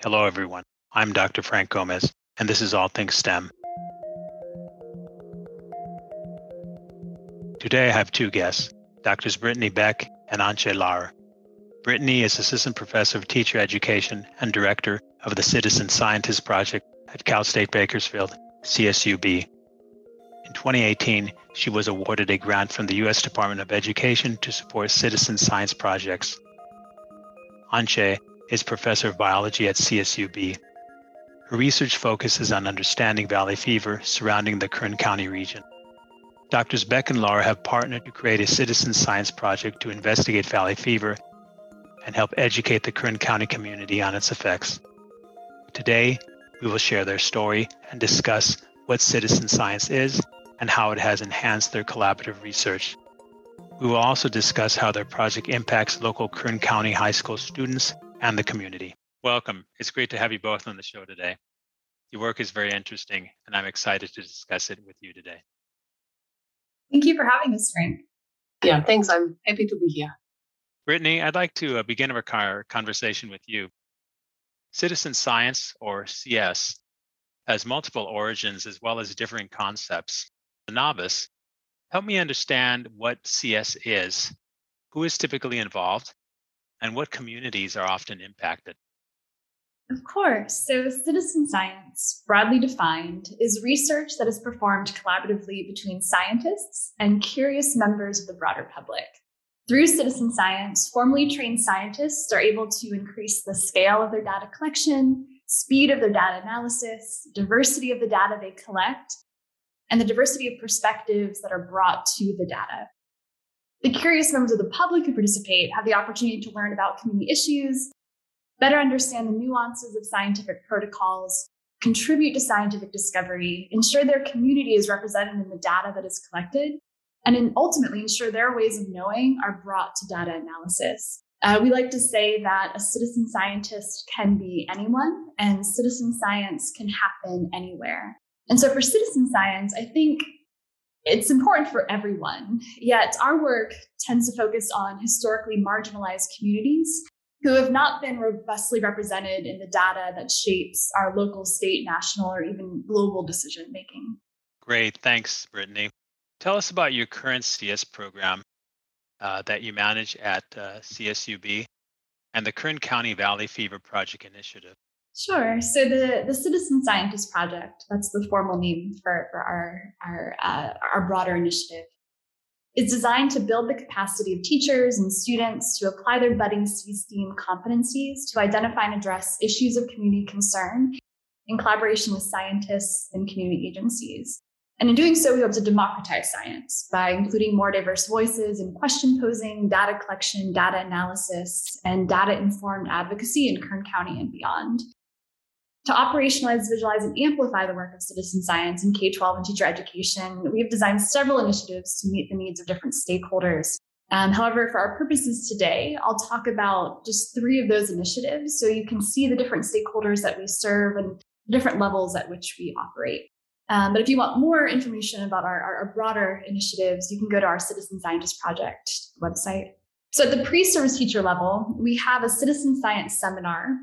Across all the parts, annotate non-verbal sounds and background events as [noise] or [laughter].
Hello, everyone. I'm Dr. Frank Gomez, and this is All Things STEM. Today, I have two guests, Drs. Brittany Beck and Antje Lauer. Brittany is Assistant Professor of Teacher Education and Director of the Citizen Scientist Project at Cal State Bakersfield, CSUB. In 2018, she was awarded a grant from the U.S. Department of Education to support citizen science projects. Antje is Professor of Biology at CSUB. Her research focuses on understanding valley fever surrounding the Kern County region. Doctors Beck and Lauer have partnered to create a citizen science project to investigate valley fever and help educate the Kern County community on its effects. Today, we will share their story and discuss what citizen science is and how it has enhanced their collaborative research. We will also discuss how their project impacts local Kern County High School students and the community. Welcome. It's great to have you both on the show today. Your work is very interesting, and I'm excited to discuss it with you today. Thank you for having us, Frank. Yeah, thanks. I'm happy to be here. Brittany, I'd like to uh, begin our conversation with you. Citizen science, or CS, has multiple origins as well as differing concepts. The novice, help me understand what CS is, who is typically involved, and what communities are often impacted. Of course. So, citizen science, broadly defined, is research that is performed collaboratively between scientists and curious members of the broader public. Through citizen science, formally trained scientists are able to increase the scale of their data collection, speed of their data analysis, diversity of the data they collect, and the diversity of perspectives that are brought to the data. The curious members of the public who participate have the opportunity to learn about community issues, better understand the nuances of scientific protocols, contribute to scientific discovery, ensure their community is represented in the data that is collected, and ultimately ensure their ways of knowing are brought to data analysis. Uh, we like to say that a citizen scientist can be anyone, and citizen science can happen anywhere. And so, for citizen science, I think it's important for everyone. Yet, our work tends to focus on historically marginalized communities who have not been robustly represented in the data that shapes our local, state, national, or even global decision making. Great. Thanks, Brittany. Tell us about your current CS program uh, that you manage at uh, CSUB and the Kern County Valley Fever Project Initiative. Sure. So the, the Citizen Scientist Project, that's the formal name for, for our, our, uh, our broader initiative, is designed to build the capacity of teachers and students to apply their budding C-STEAM competencies to identify and address issues of community concern in collaboration with scientists and community agencies. And in doing so, we hope to democratize science by including more diverse voices in question posing, data collection, data analysis, and data informed advocacy in Kern County and beyond. To operationalize, visualize, and amplify the work of citizen science in K 12 and teacher education, we have designed several initiatives to meet the needs of different stakeholders. Um, however, for our purposes today, I'll talk about just three of those initiatives so you can see the different stakeholders that we serve and the different levels at which we operate. Um, but if you want more information about our, our, our broader initiatives, you can go to our Citizen Scientist Project website. So at the pre-service teacher level, we have a citizen science seminar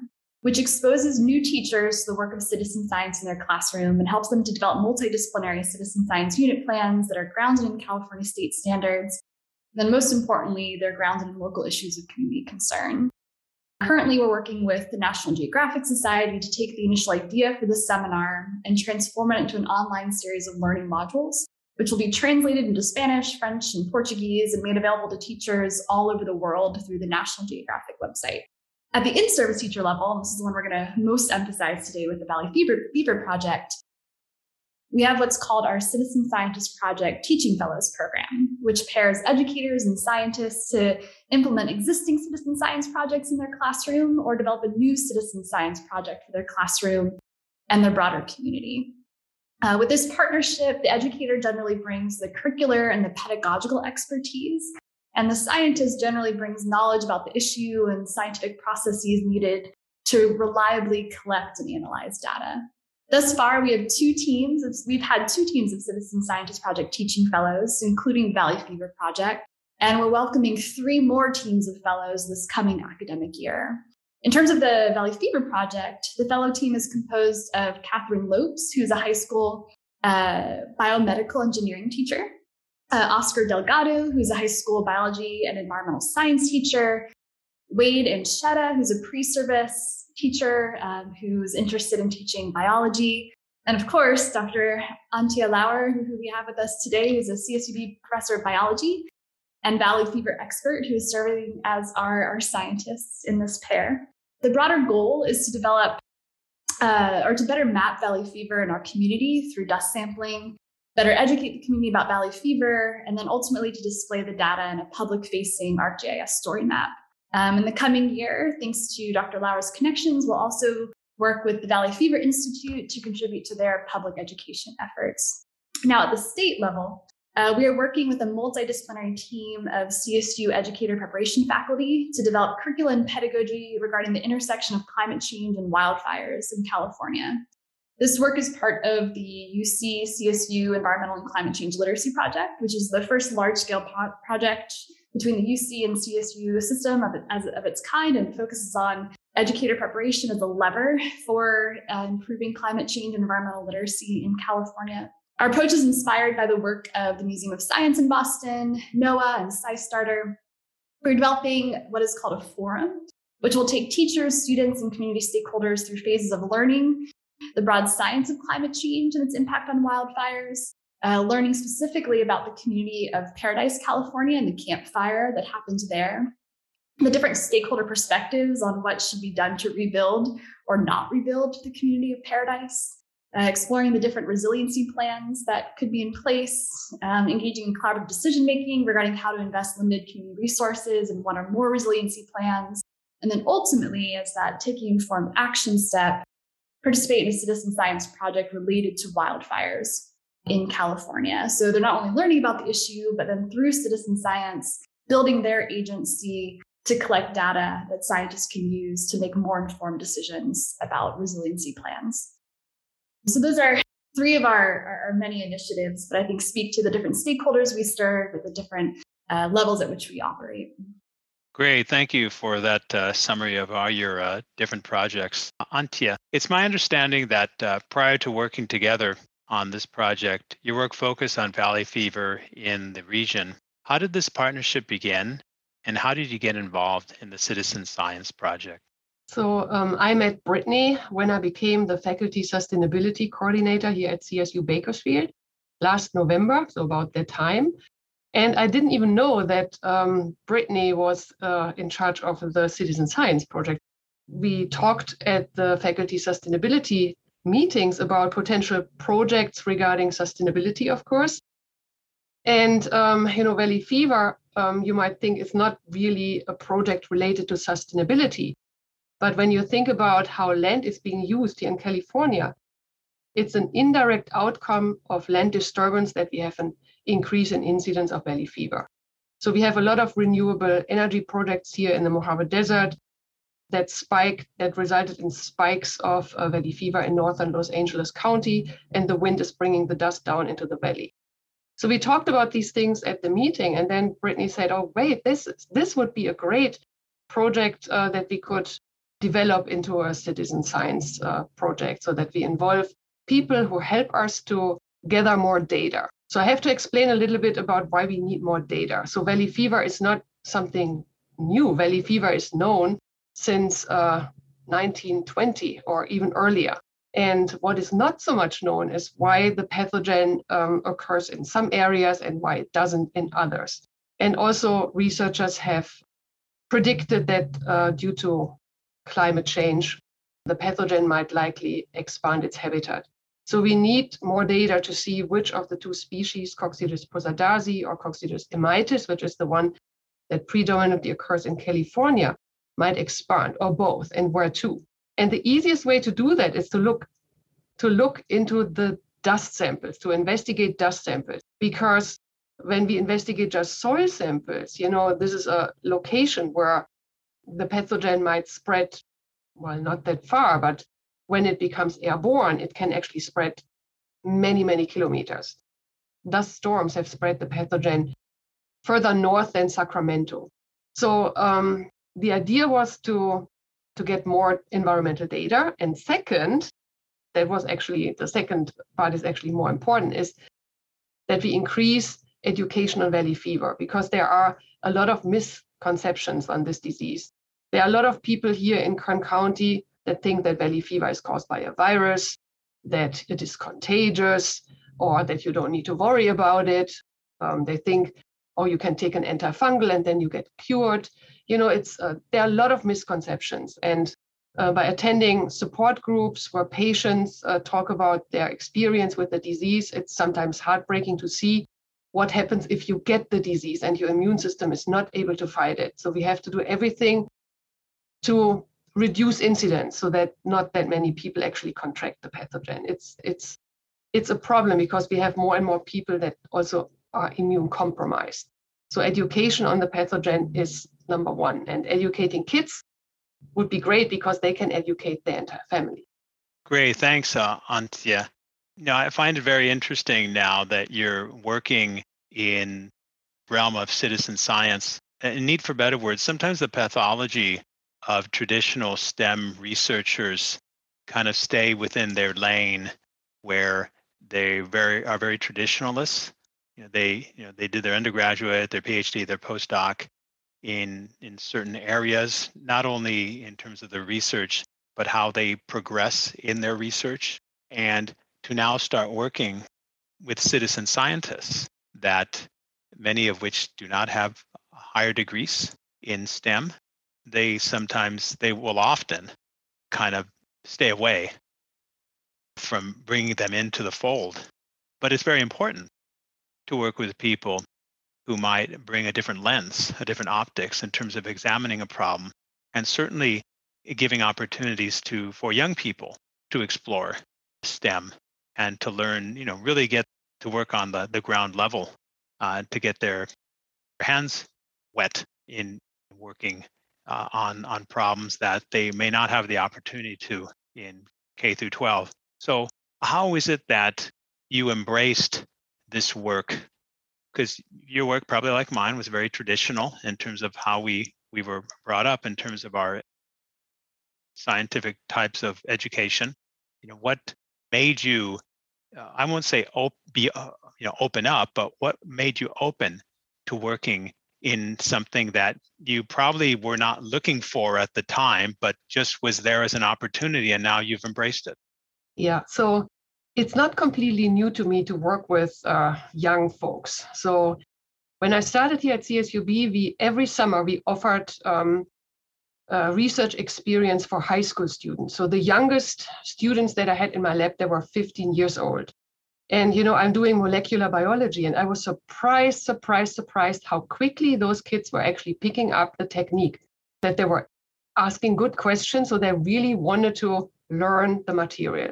which exposes new teachers to the work of citizen science in their classroom and helps them to develop multidisciplinary citizen science unit plans that are grounded in California state standards. And then, most importantly, they're grounded in local issues of community concern. Currently, we're working with the National Geographic Society to take the initial idea for this seminar and transform it into an online series of learning modules, which will be translated into Spanish, French, and Portuguese and made available to teachers all over the world through the National Geographic website. At the in-service teacher level, this is the one we're going to most emphasize today with the Valley Fever, Fever Project, we have what's called our Citizen Scientist Project Teaching Fellows Program, which pairs educators and scientists to implement existing citizen science projects in their classroom or develop a new citizen science project for their classroom and their broader community. Uh, with this partnership, the educator generally brings the curricular and the pedagogical expertise and the scientist generally brings knowledge about the issue and scientific processes needed to reliably collect and analyze data. Thus far, we have two teams. Of, we've had two teams of Citizen Scientist Project teaching fellows, including Valley Fever Project, and we're welcoming three more teams of fellows this coming academic year. In terms of the Valley Fever Project, the fellow team is composed of Catherine Lopes, who's a high school uh, biomedical engineering teacher, uh, Oscar Delgado, who's a high school biology and environmental science teacher, Wade Anchetta, who's a pre-service teacher um, who's interested in teaching biology, and of course, Dr. Antje Lauer, who we have with us today, who's a CSUB professor of biology and Valley fever expert who is serving as our, our scientists in this pair. The broader goal is to develop uh, or to better map valley fever in our community through dust sampling, better educate the community about valley fever, and then ultimately to display the data in a public facing ArcGIS story map. Um, in the coming year, thanks to Dr. Lauer's connections, we'll also work with the Valley Fever Institute to contribute to their public education efforts. Now, at the state level, uh, we are working with a multidisciplinary team of CSU educator preparation faculty to develop curriculum pedagogy regarding the intersection of climate change and wildfires in California. This work is part of the UC CSU Environmental and Climate Change Literacy Project, which is the first large scale pro- project between the UC and CSU system of, as, of its kind and focuses on educator preparation as a lever for uh, improving climate change and environmental literacy in California. Our approach is inspired by the work of the Museum of Science in Boston, NOAA, and SciStarter. We're developing what is called a forum, which will take teachers, students, and community stakeholders through phases of learning the broad science of climate change and its impact on wildfires, uh, learning specifically about the community of Paradise, California, and the Camp Fire that happened there, the different stakeholder perspectives on what should be done to rebuild or not rebuild the community of Paradise, uh, exploring the different resiliency plans that could be in place, um, engaging in collaborative decision making regarding how to invest limited community resources in one or more resiliency plans, and then ultimately, as that taking informed action step, participate in a citizen science project related to wildfires in California. So they're not only learning about the issue, but then through citizen science, building their agency to collect data that scientists can use to make more informed decisions about resiliency plans. So those are three of our, our, many initiatives, but I think speak to the different stakeholders we serve at the different uh, levels at which we operate. Great. Thank you for that uh, summary of all your uh, different projects. Antje, it's my understanding that uh, prior to working together on this project, your work focused on valley fever in the region. How did this partnership begin, and how did you get involved in the Citizen Science Project? So um, I met Brittany when I became the faculty sustainability coordinator here at CSU Bakersfield last November, so about that time. And I didn't even know that um, Brittany was uh, in charge of the Citizen Science Project. We talked at the faculty sustainability meetings about potential projects regarding sustainability, of course. And um, you know, Valley Fever, um, you might think is not really a project related to sustainability. But when you think about how land is being used here in California, it's an indirect outcome of land disturbance that we have an increase in incidence of valley fever. So we have a lot of renewable energy projects here in the Mojave Desert that spike that resulted in spikes of uh, valley fever in northern Los Angeles County, and the wind is bringing the dust down into the valley. So we talked about these things at the meeting, and then Brittany said, "Oh, wait, this this would be a great project uh, that we could develop into a citizen science uh, project, so that we involve people who help us to gather more data." So I have to explain a little bit about why we need more data. So valley fever is not something new. Valley fever is known since uh, 1920 or even earlier. And what is not so much known is why the pathogen um, occurs in some areas and why it doesn't in others. And also, researchers have predicted that uh, due to climate change, the pathogen might likely expand its habitat. So we need more data to see which of the two species, Coccidioides posadasii or Coccidioides immitis, which is the one that predominantly occurs in California, might expand, or both, and where to. And the easiest way to do that is to look to look into the dust samples, to investigate dust samples, because when we investigate just soil samples, you know, this is a location where the pathogen might spread, well, not that far, but when it becomes airborne, it can actually spread many, many kilometers. Dust storms have spread the pathogen further north than Sacramento. So um, the idea was to to get more environmental data. And second, that was actually the second part is actually more important is that we increase education on valley fever because there are a lot of misconceptions on this disease. There are a lot of people here in Kern County that think that valley fever is caused by a virus, that it is contagious, or that you don't need to worry about it. Um, they think, oh, you can take an antifungal and then you get cured. You know, it's uh, there are a lot of misconceptions, and uh, by attending support groups where patients uh, talk about their experience with the disease, it's sometimes heartbreaking to see what happens if you get the disease and your immune system is not able to fight it. So we have to do everything to reduce incidence so that not that many people actually contract the pathogen. It's it's it's a problem because we have more and more people that also are immune compromised. So education on the pathogen is number one, and educating kids would be great because they can educate their entire family. Great, thanks, uh, Antje. Now, I find it very interesting now that you're working in realm of citizen science. And need for better words, sometimes the pathology of traditional STEM researchers kind of stay within their lane where they very are very traditionalists. You know, they you know they did their undergraduate, their PhD, their postdoc in in certain areas, not only in terms of the research, but how they progress in their research, and to now start working with citizen scientists that many of which do not have higher degrees in STEM they sometimes, they will often kind of stay away from bringing them into the fold. But it's very important to work with people who might bring a different lens, a different optics in terms of examining a problem, and certainly giving opportunities to for young people to explore STEM and to learn, you know, really get to work on the, the ground level uh, to get their hands wet in working uh, on on problems that they may not have the opportunity to in K through 12. So how is it that you embraced this work? Because your work, probably like mine, was very traditional in terms of how we we were brought up in terms of our scientific types of education. You know, what made you? Uh, I won't say op- be uh, you know open up, but what made you open to working in something that you probably were not looking for at the time, but just was there as an opportunity and now you've embraced it? Yeah. So it's not completely new to me to work with uh, young folks. So when I started here at CSUB, we every summer we offered um, research experience for high school students. So the youngest students that I had in my lab, they were 15 years old. And, you know, I'm doing molecular biology, and I was surprised, surprised, surprised how quickly those kids were actually picking up the technique, that they were asking good questions. So they really wanted to learn the material.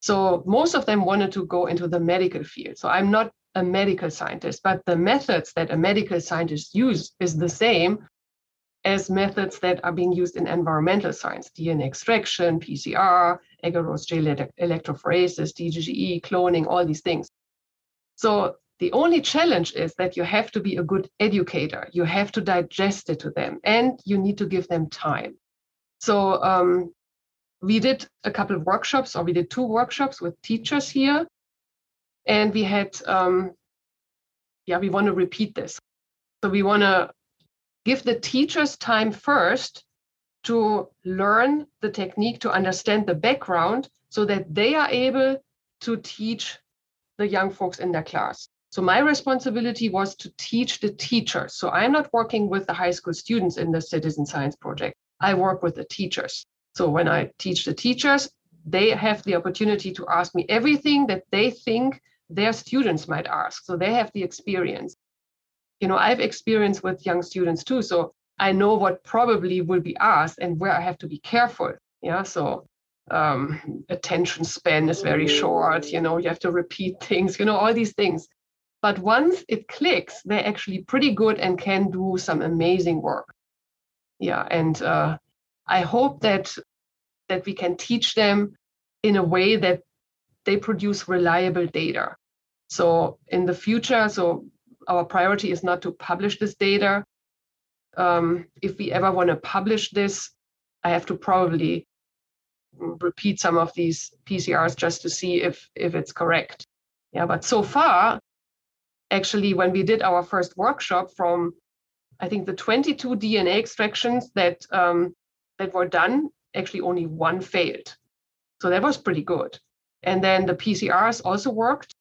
So most of them wanted to go into the medical field. So I'm not a medical scientist, but the methods that a medical scientist use is the same as methods that are being used in environmental science, DNA extraction, PCR, agarose gel electrophoresis, DGGE, cloning, all these things. So the only challenge is that you have to be a good educator. You have to digest it to them and you need to give them time. So um, we did a couple of workshops, or we did two workshops with teachers here. And we had, um, yeah, we want to repeat this. So we want to give the teachers time first to learn the technique, to understand the background, so that they are able to teach the young folks in their class. So my responsibility was to teach the teachers. So I'm not working with the high school students in the citizen science project. I work with the teachers. So when I teach the teachers, they have the opportunity to ask me everything that they think their students might ask. So they have the experience you know i've experienced with young students too so i know what probably will be asked and where i have to be careful yeah so um, attention span is very short you know you have to repeat things you know all these things. But once it clicks they're actually pretty good and can do some amazing work. Yeah and uh, i hope that that we can teach them in a way that they produce reliable data. So in the future so our priority is not to publish this data. Um, if we ever want to publish this, I have to probably repeat some of these PCRs just to see if if it's correct. Yeah, but so far, actually, when we did our first workshop from, I think the 22 DNA extractions that um, that were done, actually only one failed. So that was pretty good. And then the PCRs also worked.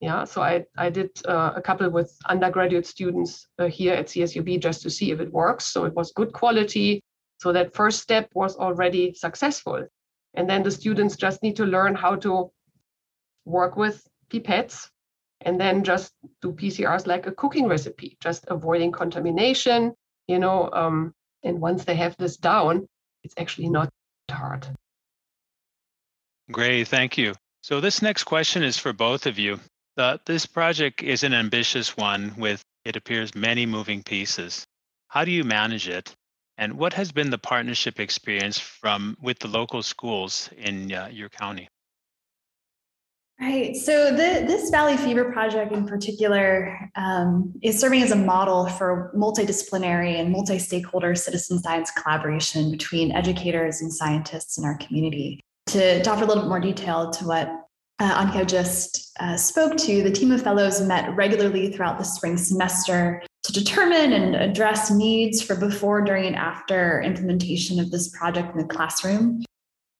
Yeah, so I, I did uh, a couple with undergraduate students uh, here at CSUB just to see if it works. So it was good quality. So that first step was already successful. And then the students just need to learn how to work with pipettes and then just do PCRs like a cooking recipe, just avoiding contamination, you know. Um, and once they have this down, it's actually not hard. Great, thank you. So this next question is for both of you. This project is an ambitious one with, it appears, many moving pieces. How do you manage it? And what has been the partnership experience from with the local schools in uh, your county? Right. So the, this Valley Fever project in particular um, is serving as a model for multidisciplinary and multi-stakeholder citizen science collaboration between educators and scientists in our community. To, to offer a little bit more detail to what uh, just uh, spoke to, the team of fellows met regularly throughout the spring semester to determine and address needs for before, during, and after implementation of this project in the classroom.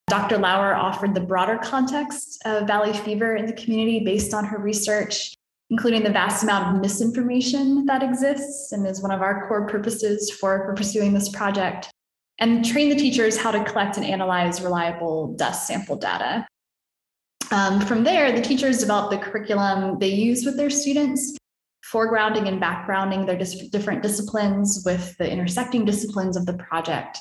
Dr. Lauer offered the broader context of valley fever in the community based on her research, including the vast amount of misinformation that exists and is one of our core purposes for, for pursuing this project, and train the teachers how to collect and analyze reliable dust sample data. Um, from there, the teachers develop the curriculum they use with their students, foregrounding and backgrounding their dis- different disciplines with the intersecting disciplines of the project.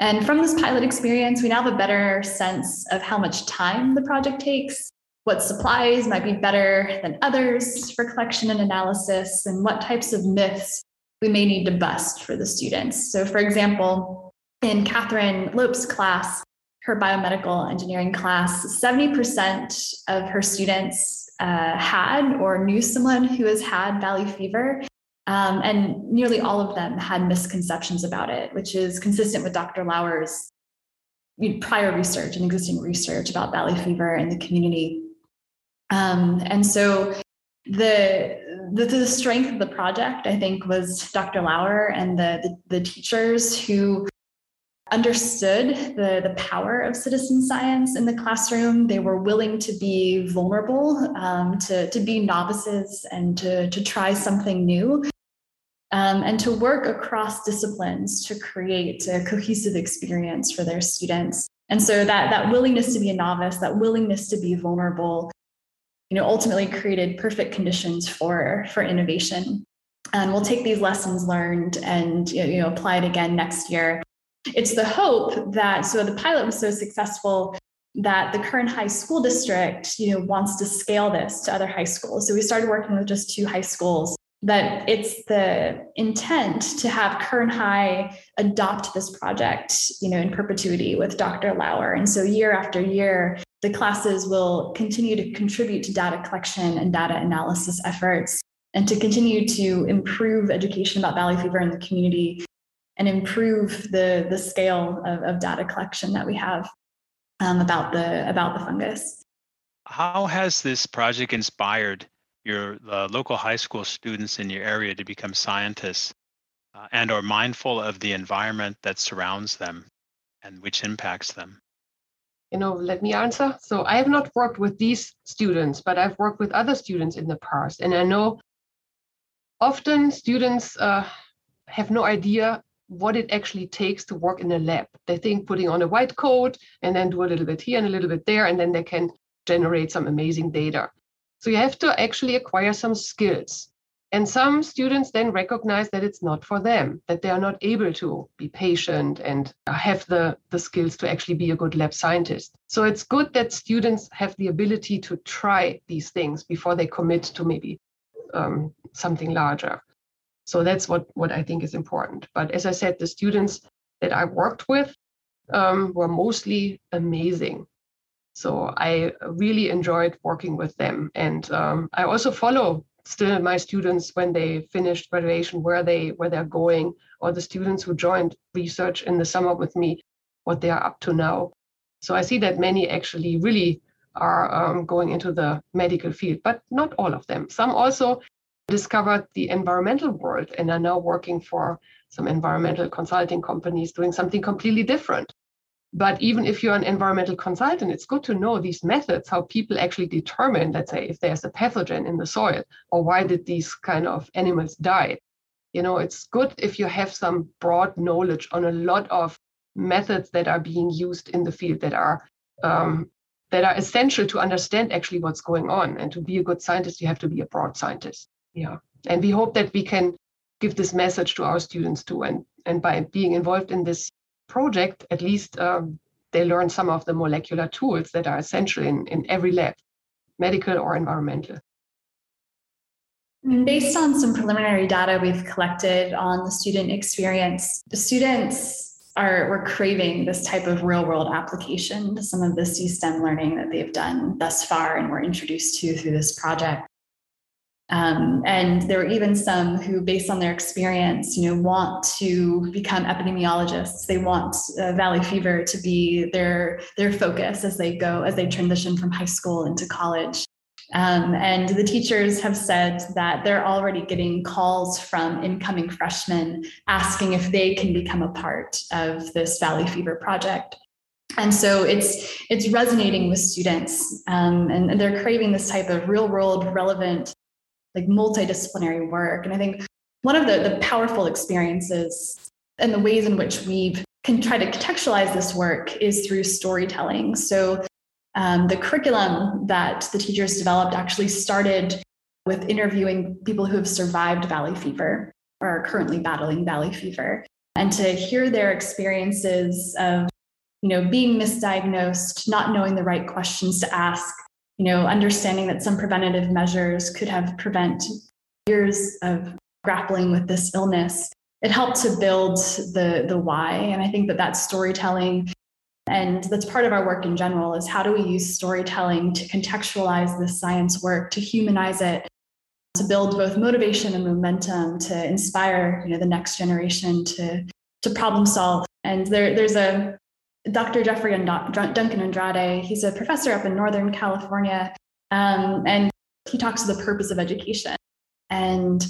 And from this pilot experience, we now have a better sense of how much time the project takes, what supplies might be better than others for collection and analysis, and what types of myths we may need to bust for the students. So, for example, in Catherine Lope's class, her biomedical engineering class, 70% of her students uh, had or knew someone who has had valley fever. Um, and nearly all of them had misconceptions about it, which is consistent with Dr. Lauer's prior research and existing research about valley fever in the community. Um, and so the, the, the strength of the project, I think, was Dr. Lauer and the, the, the teachers who understood the, the power of citizen science in the classroom. They were willing to be vulnerable, um, to, to be novices, and to, to try something new. Um, and to work across disciplines to create a cohesive experience for their students. And so that, that willingness to be a novice, that willingness to be vulnerable, you know, ultimately created perfect conditions for, for innovation. And we'll take these lessons learned and you know, apply it again next year it's the hope that so the pilot was so successful that the Kern High School District, you know, wants to scale this to other high schools. So we started working with just two high schools. That it's the intent to have Kern High adopt this project, you know, in perpetuity with Dr. Lauer. And so year after year, the classes will continue to contribute to data collection and data analysis efforts and to continue to improve education about valley fever in the community and improve the, the scale of, of data collection that we have um, about, the, about the fungus. How has this project inspired your uh, local high school students in your area to become scientists uh, and are mindful of the environment that surrounds them and which impacts them? you know, let me answer. So I have not worked with these students, but I've worked with other students in the past. And I know often students uh, have no idea what it actually takes to work in a lab. They think putting on a white coat and then do a little bit here and a little bit there, and then they can generate some amazing data. So you have to actually acquire some skills. And some students then recognize that it's not for them, that they are not able to be patient and have the, the skills to actually be a good lab scientist. So it's good that students have the ability to try these things before they commit to maybe um, something larger. So that's what, what I think is important. But as I said, the students that I worked with um, were mostly amazing. So I really enjoyed working with them. And um, I also follow still my students when they finished graduation, where they where they're going, or the students who joined research in the summer with me. what they are up to now. So I see that many actually really are um, going into the medical field, but not all of them. Some also discovered the environmental world and are now working for some environmental consulting companies doing something completely different. But even if you're an environmental consultant, it's good to know these methods, how people actually determine, let's say, if there's a pathogen in the soil or why did these kind of animals die. You know, it's good if you have some broad knowledge on a lot of methods that are being used in the field that are um, that are essential to understand actually what's going on. And to be a good scientist, you have to be a broad scientist. Yeah. And we hope that we can give this message to our students too. And, and by being involved in this project, at least um, they learn some of the molecular tools that are essential in, in every lab, medical or environmental. Based on some preliminary data we've collected on the student experience, the students are we're craving this type of real world application to some of the C-STEM learning that they've done thus far and were introduced to through this project. Um, and there are even some who, based on their experience, you know, want to become epidemiologists. They want uh, valley fever to be their their focus as they go as they transition from high school into college. Um, and the teachers have said that they're already getting calls from incoming freshmen asking if they can become a part of this Valley Fever project. And so it's it's resonating with students, um, and, and they're craving this type of real world, relevant, like multidisciplinary work. And I think one of the, the powerful experiences and the ways in which we can try to contextualize this work is through storytelling. So um, the curriculum that the teachers developed actually started with interviewing people who have survived valley fever or are currently battling valley fever and to hear their experiences of you know being misdiagnosed not knowing the right questions to ask you know understanding that some preventative measures could have prevent years of grappling with this illness it helped to build the the why. And i think that that storytelling. And that's part of our work in general is how do we use storytelling to contextualize this science work to humanize it to build both motivation and momentum to inspire you know the next generation to to problem solve. And there, there's a dr jeffrey duncan andrade he's a professor up in northern california um, and he talks to the purpose of education. And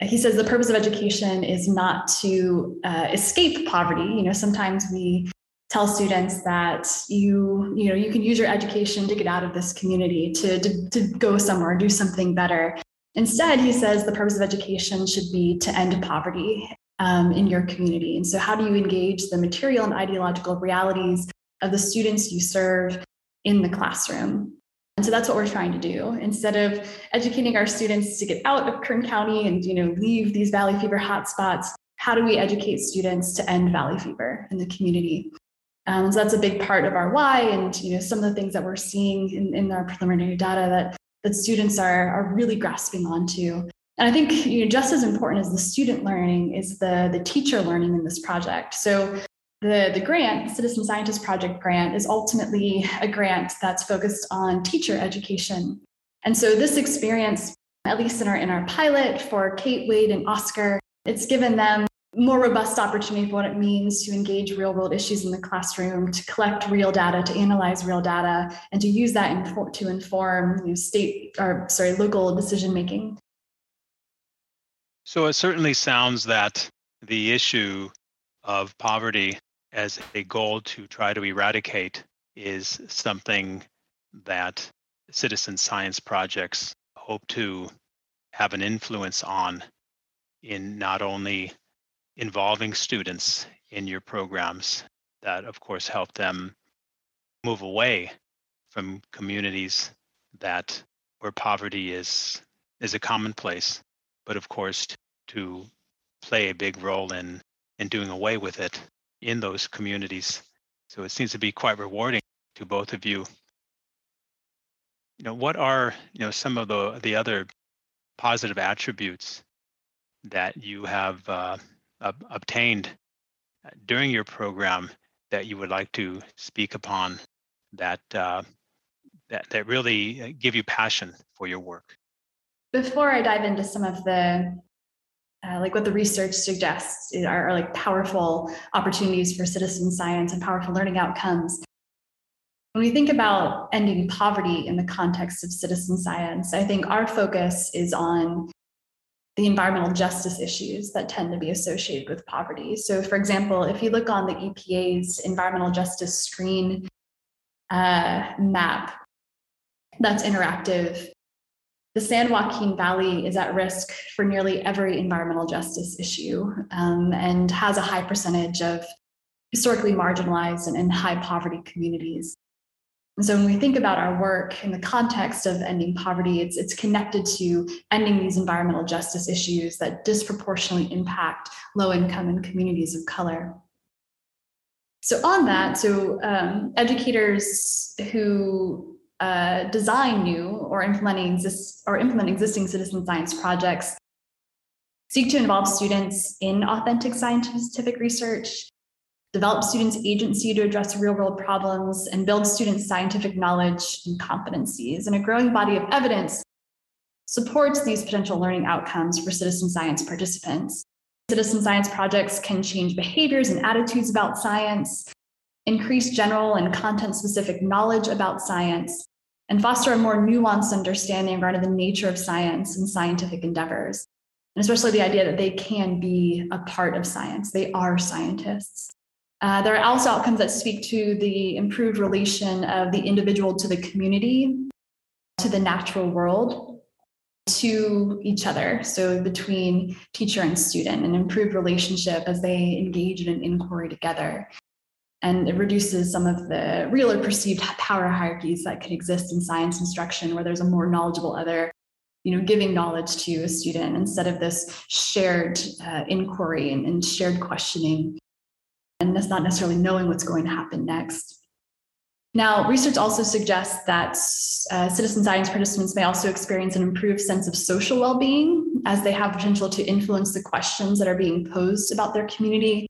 he says the purpose of education is not to uh, escape poverty. You know sometimes we tell students that you you know you can use your education to get out of this community to, to, to go somewhere do something better. Instead he says the purpose of education should be to end poverty um, in your community. And so how do you engage the material and ideological realities of the students you serve in the classroom? And so that's what we're trying to do. Instead of educating our students to get out of kern county and you know leave these valley fever hotspots how do we educate students to end valley fever in the community? Um, so that's a big part of our why, and you know some of the things that we're seeing in, in our preliminary data that that students are are really grasping onto. And I think you know just as important as the student learning is the the teacher learning in this project. So the, the grant, Citizen Scientist Project grant, is ultimately a grant that's focused on teacher education. And so this experience, at least in our in our pilot for Kate, Wade, and Oscar, it's given them more robust opportunity for what it means to engage real world issues in the classroom, to collect real data, to analyze real data, and to use that to inform you know, state or sorry, local decision making. So it certainly sounds that the issue of poverty as a goal to try to eradicate is something that citizen science projects hope to have an influence on in not only involving students in your programs that, of course, help them move away from communities that where poverty is is a commonplace, but of course to play a big role in in doing away with it in those communities. So it seems to be quite rewarding to both of you. You know, what are you know some of the the other positive attributes that you have uh, obtained uh, during your program that you would like to speak upon that uh, that that really uh, give you passion for your work? Before I dive into some of the uh, like what the research suggests are, are like powerful opportunities for citizen science and powerful learning outcomes. When we think about ending poverty in the context of citizen science, I think our focus is on the environmental justice issues that tend to be associated with poverty. So, for example, if you look on the EPA's environmental justice screen uh, map that's interactive, the San Joaquin Valley is at risk for nearly every environmental justice issue um, and has a high percentage of historically marginalized and, high poverty communities. And so when we think about our work in the context of ending poverty, it's, it's connected to ending these environmental justice issues that disproportionately impact low income and communities of color. So on that, so um, educators who uh, design new or implementing exist or implement existing citizen science projects seek to involve students in authentic scientific research develop students' agency to address real world problems, and build students' scientific knowledge and competencies. And a growing body of evidence supports these potential learning outcomes for citizen science participants. Citizen science projects can change behaviors and attitudes about science, increase general and content specific knowledge about science, and foster a more nuanced understanding regarding the nature of science and scientific endeavors. And especially the idea that they can be a part of science, they are scientists. Uh, there are also outcomes that speak to the improved relation of the individual to the community, to the natural world, to each other. So between teacher and student, an improved relationship as they engage in an inquiry together. And it reduces some of the real or perceived power hierarchies that could exist in science instruction, where there's a more knowledgeable other you know, giving knowledge to a student instead of this shared uh, inquiry and, and shared questioning and that's not necessarily knowing what's going to happen next. Now, research also suggests that uh, citizen science participants may also experience an improved sense of social well being as they have potential to influence the questions that are being posed about their community.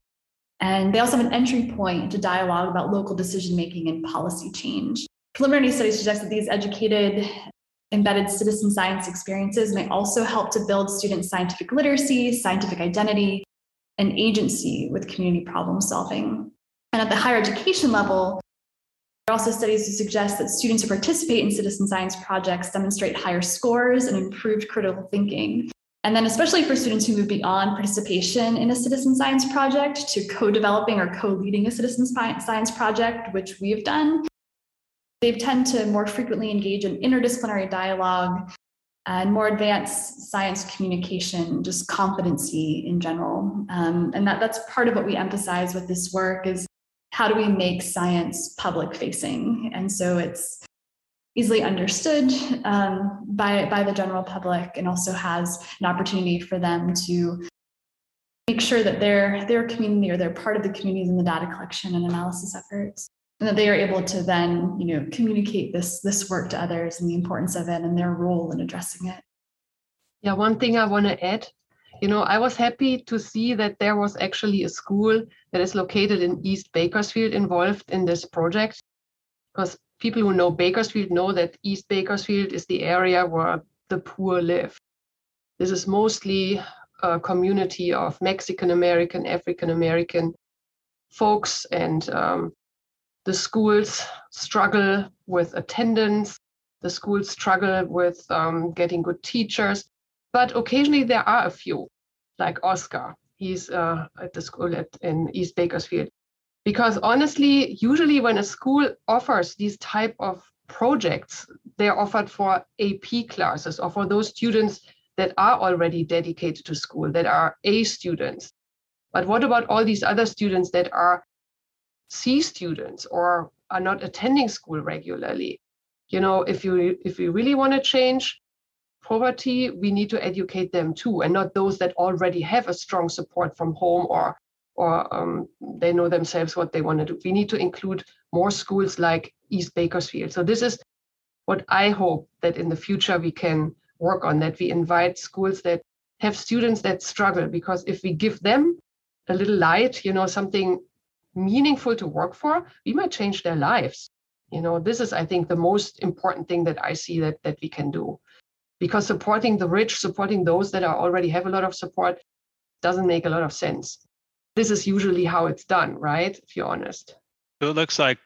And they also have an entry point to dialogue about local decision making and policy change. Preliminary studies suggest that these educated, embedded citizen science experiences may also help to build student scientific literacy, scientific identity, and agency with community problem solving. And at the higher education level, there are also studies to suggest that students who participate in citizen science projects demonstrate higher scores and improved critical thinking. And then, especially for students who move beyond participation in a citizen science project to co developing or co leading a citizen science project, which we have done, they tend to more frequently engage in interdisciplinary dialogue and more advanced science communication, just competency in general. Um, and that, that's part of what we emphasize with this work is how do we make science public facing? And so it's easily understood um, by, by the general public and also has an opportunity for them to make sure that their, their community or they're part of the communities in the data collection and analysis efforts. And that they are able to then you know communicate this this work to others and the importance of it and their role in addressing it. Yeah one thing i want to add you know i was happy to see that there was actually a school that is located in east bakersfield involved in this project. Because people who know bakersfield know that east bakersfield is the area where the poor live this is mostly a community of mexican american african american folks and um, the schools struggle with attendance, the schools struggle with um, getting good teachers, but occasionally there are a few, like Oscar. He's uh, at the school at, in East Bakersfield. Because honestly, usually when a school offers these type of projects, they're offered for AP classes or for those students that are already dedicated to school, that are A students. But what about all these other students that are C students or are not attending school regularly. You know, if you if we really want to change poverty, we need to educate them too, and not those that already have a strong support from home or or um, they know themselves what they want to do. We need to include more schools like East Bakersfield. So this is what I hope that in the future we can work on. That we invite schools that have students that struggle, because if we give them a little light, you know, something meaningful to work for, we might change their lives. You know, this is, I think, the most important thing that I see that that we can do. Because supporting the rich, supporting those that are already have a lot of support, doesn't make a lot of sense. This is usually how it's done, right? If you're honest. So it looks like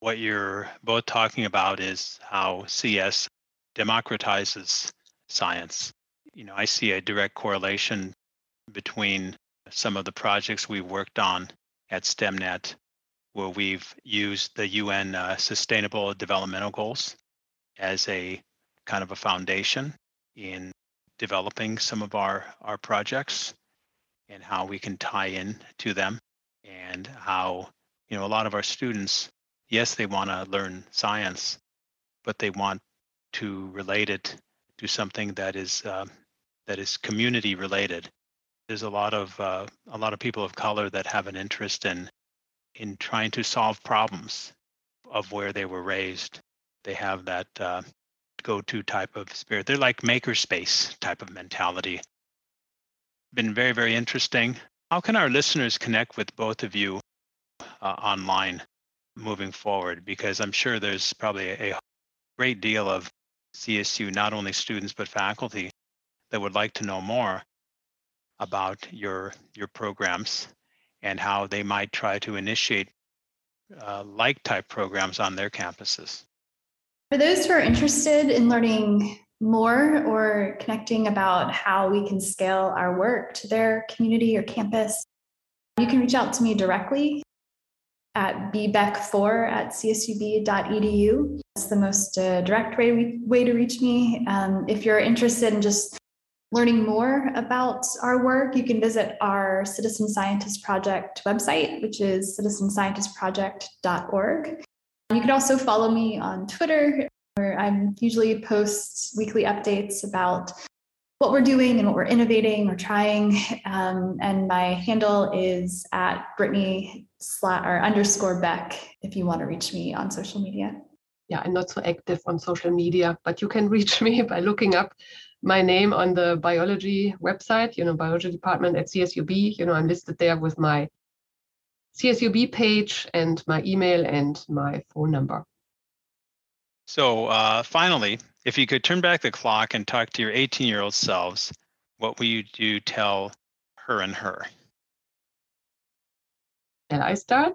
what you're both talking about is how CS democratizes science. You know, I see a direct correlation between some of the projects we've worked on at STEMnet, where we've used the UN uh, Sustainable Developmental Goals as a kind of a foundation in developing some of our, our projects and how we can tie in to them and how you know a lot of our students yes they want to learn science but they want to relate it to something that is uh, that is community related. There's a lot of uh, a lot of people of color that have an interest in in trying to solve problems of where they were raised. They have that uh, go-to type of spirit. They're like makerspace type of mentality been very, very interesting. How can our listeners connect with both of you uh, online moving forward? Because I'm sure there's probably a, great deal of CSU, not only students, but faculty that would like to know more about your, your programs and how they might try to initiate uh, like type programs on their campuses. For those who are interested in learning more or connecting about how we can scale our work to their community or campus, you can reach out to me directly at bbeck4 at csub.edu. That's the most uh, direct way, way to reach me. Um, if you're interested in just learning more about our work, you can visit our Citizen Scientist Project website, which is citizenscientistproject.org. You can also follow me on Twitter where I usually post weekly updates about what we're doing and what we're innovating or trying. Um, and my handle is at Brittany slat or underscore Beck if you want to reach me on social media. Yeah, I'm not so active on social media, but you can [laughs] reach me by looking up my name on the biology website, you know, biology department at CSUB. You know, I'm listed there with my CSUB page and my email and my phone number. So uh, finally, if you could turn back the clock and talk to your 18 year old selves, what will you do tell her and her? Can I start?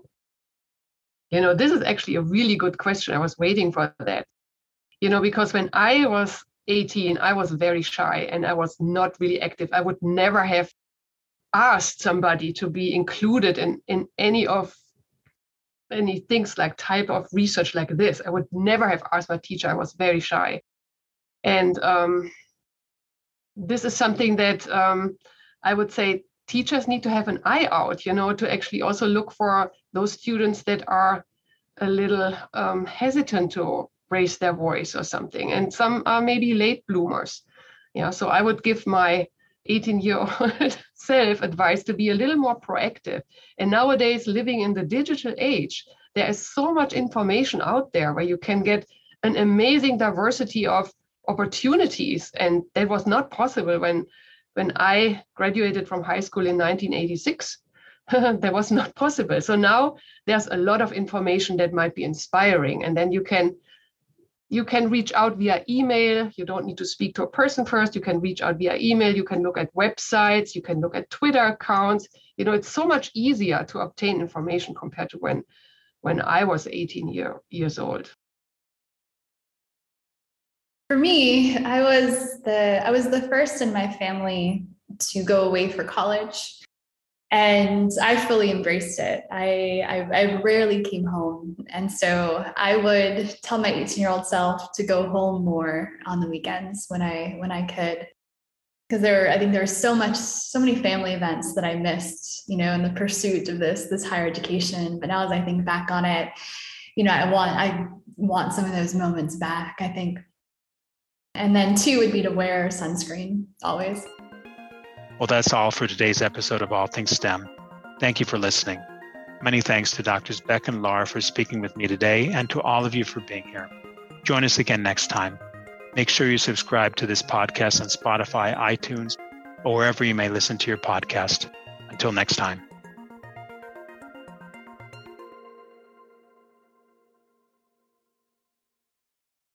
You know, this is actually a really good question. I was waiting for that. You know, because when I was 18, I was very shy and I was not really active. I would never have asked somebody to be included in, in any of any things like type of research like this. I would never have asked my teacher. I was very shy. And um, this is something that um, I would say teachers need to have an eye out, you know, to actually also look for those students that are a little um, hesitant to raise their voice or something. And some are maybe late bloomers. Yeah, so I would give my 18 year old self advice to be a little more proactive. And nowadays, living in the digital age, there is so much information out there where you can get an amazing diversity of opportunities. And that was not possible when when I graduated from high school in 1986. [laughs] that was not possible. So now there's a lot of information that might be inspiring. And then you can you can reach out via email. You don't need to speak to a person first. You can reach out via email. You can look at websites. You can look at Twitter accounts. You know, it's so much easier to obtain information compared to when, when I was 18 year, years old. For me, I was the I was the first in my family to go away for college and I fully embraced it. I, I, I rarely came home, and so I would tell my 18 year old self to go home more on the weekends when I when I could, because there I think there was so much so many family events that I missed, you know, in the pursuit of this this higher education. But now as I think back on it, you know, I want I want some of those moments back. I think, and then two would be to wear sunscreen always. Well, that's all for today's episode of All Things STEM. Thank you for listening. Many thanks to Doctors Beck and Lauer for speaking with me today and to all of you for being here. Join us again next time. Make sure you subscribe to this podcast on Spotify, iTunes, or wherever you may listen to your podcast. Until next time.